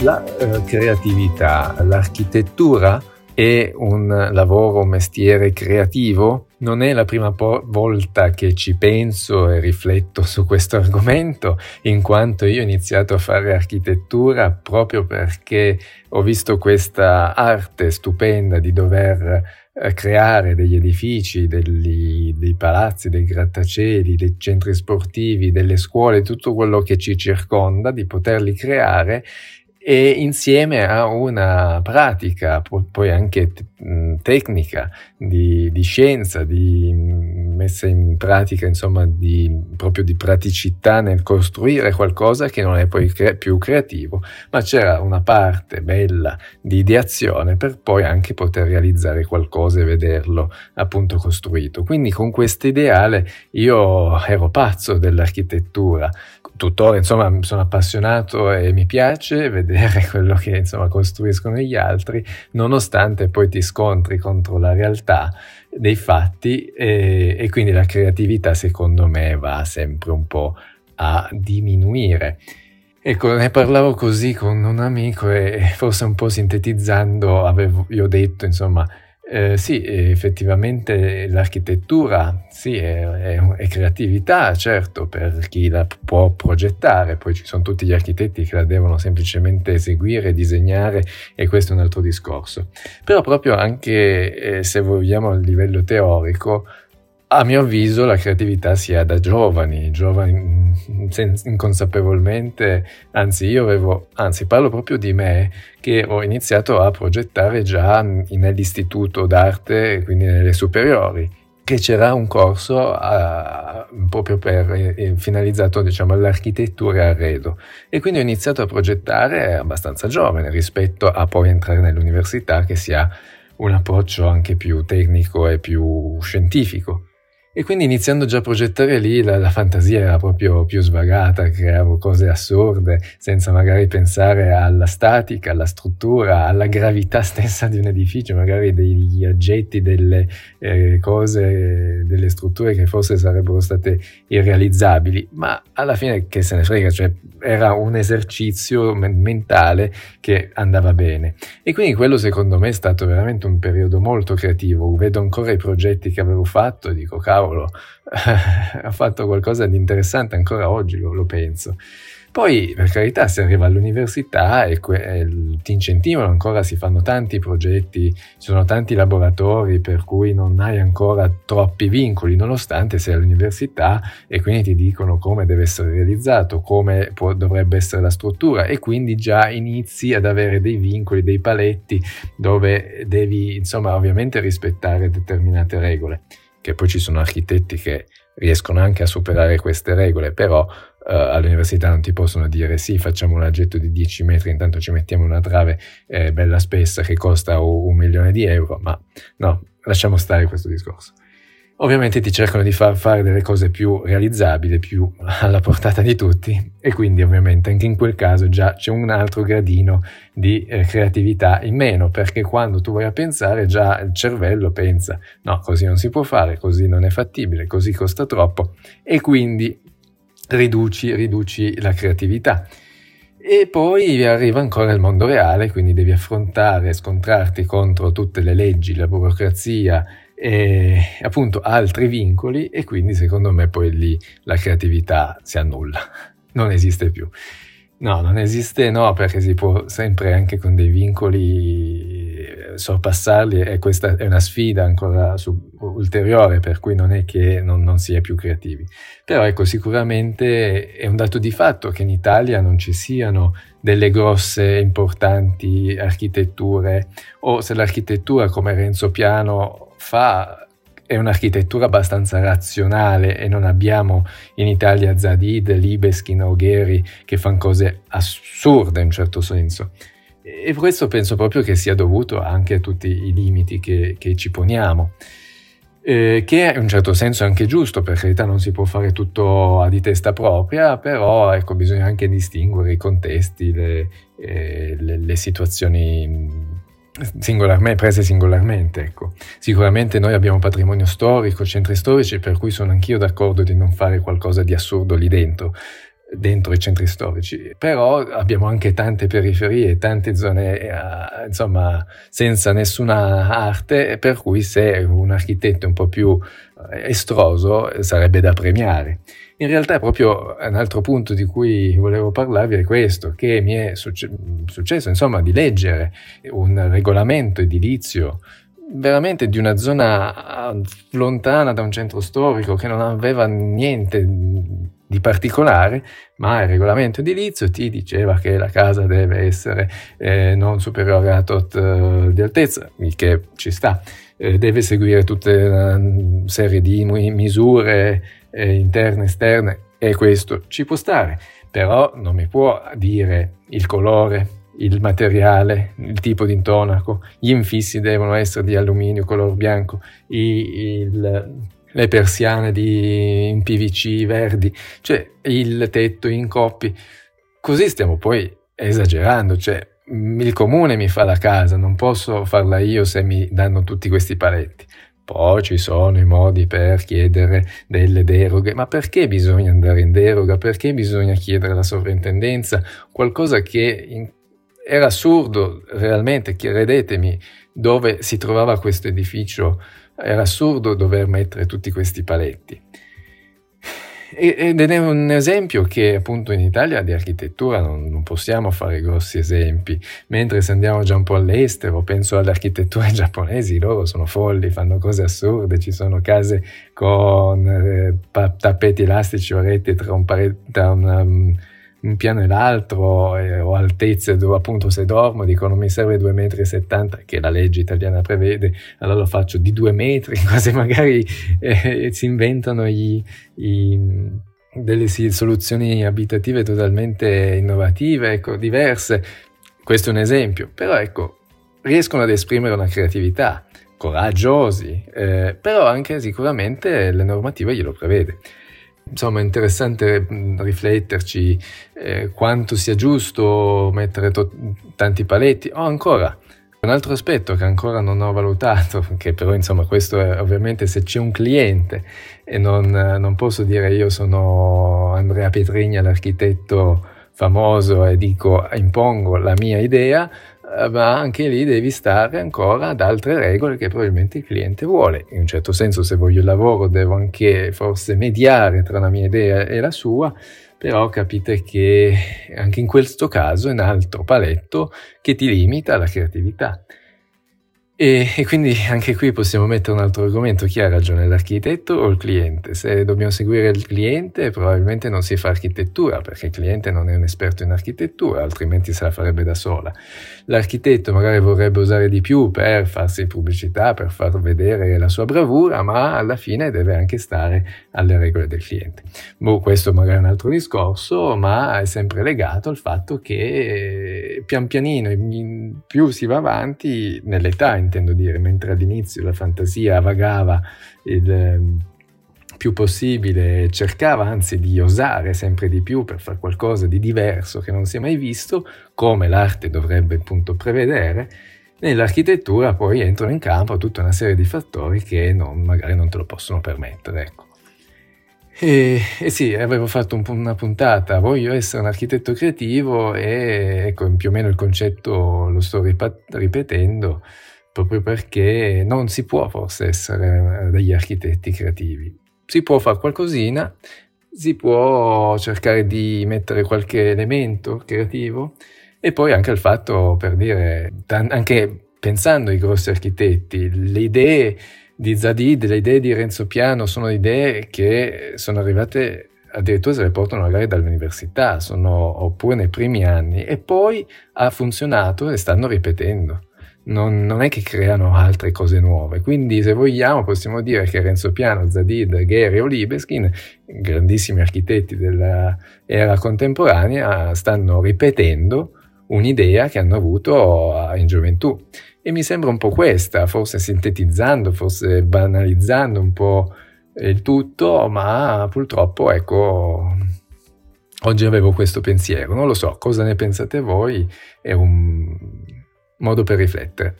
La eh, creatività, l'architettura è un lavoro, un mestiere creativo? Non è la prima po- volta che ci penso e rifletto su questo argomento, in quanto io ho iniziato a fare architettura proprio perché ho visto questa arte stupenda di dover eh, creare degli edifici, degli, dei palazzi, dei grattacieli, dei centri sportivi, delle scuole, tutto quello che ci circonda, di poterli creare e insieme a una pratica, poi anche tecnica, di, di, scienza, di messa in pratica, insomma, di, proprio di praticità nel costruire qualcosa che non è poi cre- più creativo, ma c'era una parte bella di ideazione per poi anche poter realizzare qualcosa e vederlo appunto costruito. Quindi con questo ideale io ero pazzo dell'architettura, tuttora insomma sono appassionato e mi piace vedere quello che insomma costruiscono gli altri, nonostante poi ti scontri contro la realtà dei fatti e, e quindi la creatività secondo me va sempre un po' a diminuire. Ecco, ne parlavo così con un amico e forse un po' sintetizzando avevo io detto insomma eh, sì, effettivamente l'architettura sì, è, è, è, creatività, certo, per chi la può progettare, poi ci sono tutti gli architetti che la devono semplicemente eseguire, disegnare e questo è un altro discorso. Però proprio anche eh, se vogliamo a livello teorico, a mio avviso la creatività si ha da giovani, giovani mm, inconsapevolmente, anzi io avevo, anzi parlo proprio di me, che ho iniziato a progettare già nell'istituto d'arte, quindi nelle superiori, che c'era un corso a, proprio per, eh, finalizzato diciamo, all'architettura e arredo e quindi ho iniziato a progettare abbastanza giovane rispetto a poi entrare nell'università che si ha un approccio anche più tecnico e più scientifico. E quindi iniziando già a progettare lì la, la, fantasia era proprio più svagata, creavo cose assurde, senza magari pensare alla statica, alla struttura, alla gravità stessa di un edificio, magari degli oggetti, delle eh, cose, delle strutture che forse sarebbero state irrealizzabili, ma alla fine che se ne frega, cioè era un esercizio mentale che andava bene. E quindi quello secondo me è stato veramente un periodo molto creativo, vedo ancora i progetti che avevo fatto e dico cavolo, cavolo, ha fatto qualcosa di interessante ancora oggi, lo, lo penso. Poi, per carità, si arriva all'università e, que- ti incentivano ancora, si fanno tanti progetti, ci sono tanti laboratori per cui non hai ancora troppi vincoli, nonostante sei all'università e quindi ti dicono come deve essere realizzato, come può, dovrebbe essere la struttura e quindi già inizi ad avere dei vincoli, dei paletti dove devi, insomma, ovviamente rispettare determinate regole che poi ci sono architetti che riescono anche a superare queste regole, però uh, all'università non ti possono dire sì, facciamo un aggetto di 10 metri, intanto ci mettiamo una trave eh, bella spessa che costa un milione di euro, ma no, lasciamo stare questo discorso. Ovviamente ti cercano di far fare delle cose più realizzabili, più alla portata di tutti e quindi ovviamente anche in quel caso già c'è un altro gradino di eh, creatività in meno perché quando tu vai a pensare già il cervello pensa no, così non si può fare, così non è fattibile, così costa troppo e quindi riduci, riduci la creatività. E poi arriva ancora il mondo reale, quindi devi affrontare, scontrarti contro tutte le leggi, la burocrazia, e appunto altri vincoli e quindi secondo me poi lì la creatività si annulla, non esiste più. No, non esiste no, perché si può sempre anche con dei vincoli eh, sorpassarli e questa è una sfida ancora su, ulteriore per cui non è che non, non si è più creativi. Però ecco, sicuramente è un dato di fatto che in Italia non ci siano delle grosse importanti architetture o se l'architettura come Renzo Piano fa è un'architettura abbastanza razionale e non abbiamo in Italia Zadid, Libeskin o Gheri che fanno cose assurde in un certo senso. E questo penso proprio che sia dovuto anche a tutti i limiti che, che ci poniamo. Eh, che in un certo senso è anche giusto, per carità non si può fare tutto a di testa propria, però ecco, bisogna anche distinguere i contesti, le, eh, le, le situazioni singolarmente, prese singolarmente. Ecco. Sicuramente noi abbiamo patrimonio storico, centri storici, per cui sono anch'io d'accordo di non fare qualcosa di assurdo lì dentro. Dentro i centri storici, però abbiamo anche tante periferie, tante zone eh, insomma senza nessuna arte, per cui se un architetto un po' più eh, estroso sarebbe da premiare. In realtà proprio un altro punto di cui volevo parlarvi è questo, che mi è succe- successo insomma di leggere un regolamento edilizio veramente di una zona lontana da un centro storico che non aveva niente di particolare, ma il regolamento edilizio ti diceva che la casa deve essere eh, non superiore a tot uh, di altezza, il che ci sta, eh, deve seguire tutta una serie di misure eh, interne e esterne e questo ci può stare, però non mi può dire il colore, il materiale, il tipo di intonaco, gli infissi devono essere di alluminio color bianco, i, il, le persiane di, in PVC verdi, cioè il tetto in coppi. Così stiamo poi esagerando, cioè il comune mi fa la casa, non posso farla io se mi danno tutti questi paletti. Poi ci sono i modi per chiedere delle deroghe, ma perché bisogna andare in deroga? Perché bisogna chiedere la sovrintendenza? Qualcosa che in... era assurdo realmente, credetemi, dove si trovava questo edificio era assurdo dover mettere tutti questi paletti. Ed è un esempio che appunto in Italia di architettura non, non, possiamo fare grossi esempi, mentre se andiamo già un po' all'estero, penso alle architetture giapponesi, loro sono folli, fanno cose assurde, ci sono case con eh, tappeti elastici o reti tra un, pare- tra una, um, un piano e l'altro eh, o altezze dove appunto se dormo dicono mi serve 2,70 metri che la legge italiana prevede allora lo faccio di 2 metri quasi magari eh, si inventano i, i, delle soluzioni abitative totalmente innovative ecco, diverse. Questo è un esempio. Però ecco riescono ad esprimere una creatività coraggiosi eh, però anche sicuramente le normative glielo prevede Insomma, è interessante rifletterci eh, quanto sia giusto mettere to- tanti paletti. O ancora, un altro aspetto che ancora non ho valutato, che però insomma questo è ovviamente se c'è un cliente e non, non posso dire io sono Andrea Pietrigna, l'architetto famoso e dico impongo la mia idea, ma anche lì devi stare ancora ad altre regole che probabilmente il cliente vuole. In un certo senso, se voglio il lavoro, devo anche forse mediare tra la mia idea e la sua, però capite che anche in questo caso è un altro paletto che ti limita la creatività. E, e, quindi anche qui possiamo mettere un altro argomento, chi ha ragione, l'architetto o il cliente? Se dobbiamo seguire il cliente probabilmente non si fa architettura perché il cliente non è un esperto in architettura, altrimenti se la farebbe da sola. L'architetto magari vorrebbe usare di più per farsi pubblicità, per far vedere la sua bravura, ma alla fine deve anche stare alle regole del cliente. Boh, questo magari è un altro discorso, ma è sempre legato al fatto che pian pianino più si va avanti nell'età, intendo dire, mentre all'inizio la fantasia vagava il ehm, più possibile, cercava anzi di osare sempre di più per fare qualcosa di diverso che non si è mai visto, come l'arte dovrebbe appunto prevedere, nell'architettura poi entrano in campo tutta una serie di fattori che non, magari non te lo possono permettere. Ecco. E, e, sì, avevo fatto un, una puntata, voglio essere un architetto creativo e ecco, più o meno il concetto lo sto ripetendo proprio perché non si può forse essere eh, degli architetti creativi. Si può fare qualcosina, si può cercare di mettere qualche elemento creativo e poi anche il fatto per dire, anche pensando ai grossi architetti, le idee di Zadid, le idee di Renzo Piano sono idee che sono arrivate addirittura se le portano magari dall'università, sono, oppure nei primi anni, e poi ha funzionato e stanno ripetendo non, non, è che creano altre cose nuove. Quindi, se vogliamo, possiamo dire che Renzo Piano, Zadid, Gehry o Libeskin, grandissimi architetti dell'era contemporanea, stanno ripetendo un'idea che hanno avuto in gioventù. E mi sembra un po' questa, forse sintetizzando, forse banalizzando un po' il tutto, ma purtroppo, ecco, oggi avevo questo pensiero. Non lo so, cosa ne pensate voi? È un modo per riflettere.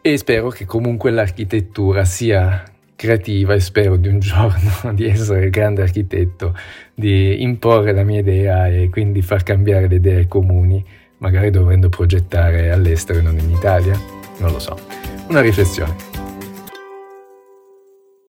E spero che comunque l'architettura sia creativa e spero di un giorno di essere il grande architetto, di imporre la mia idea e quindi far cambiare le idee comuni, magari dovendo progettare all'estero e non in Italia. Non lo so. Una riflessione.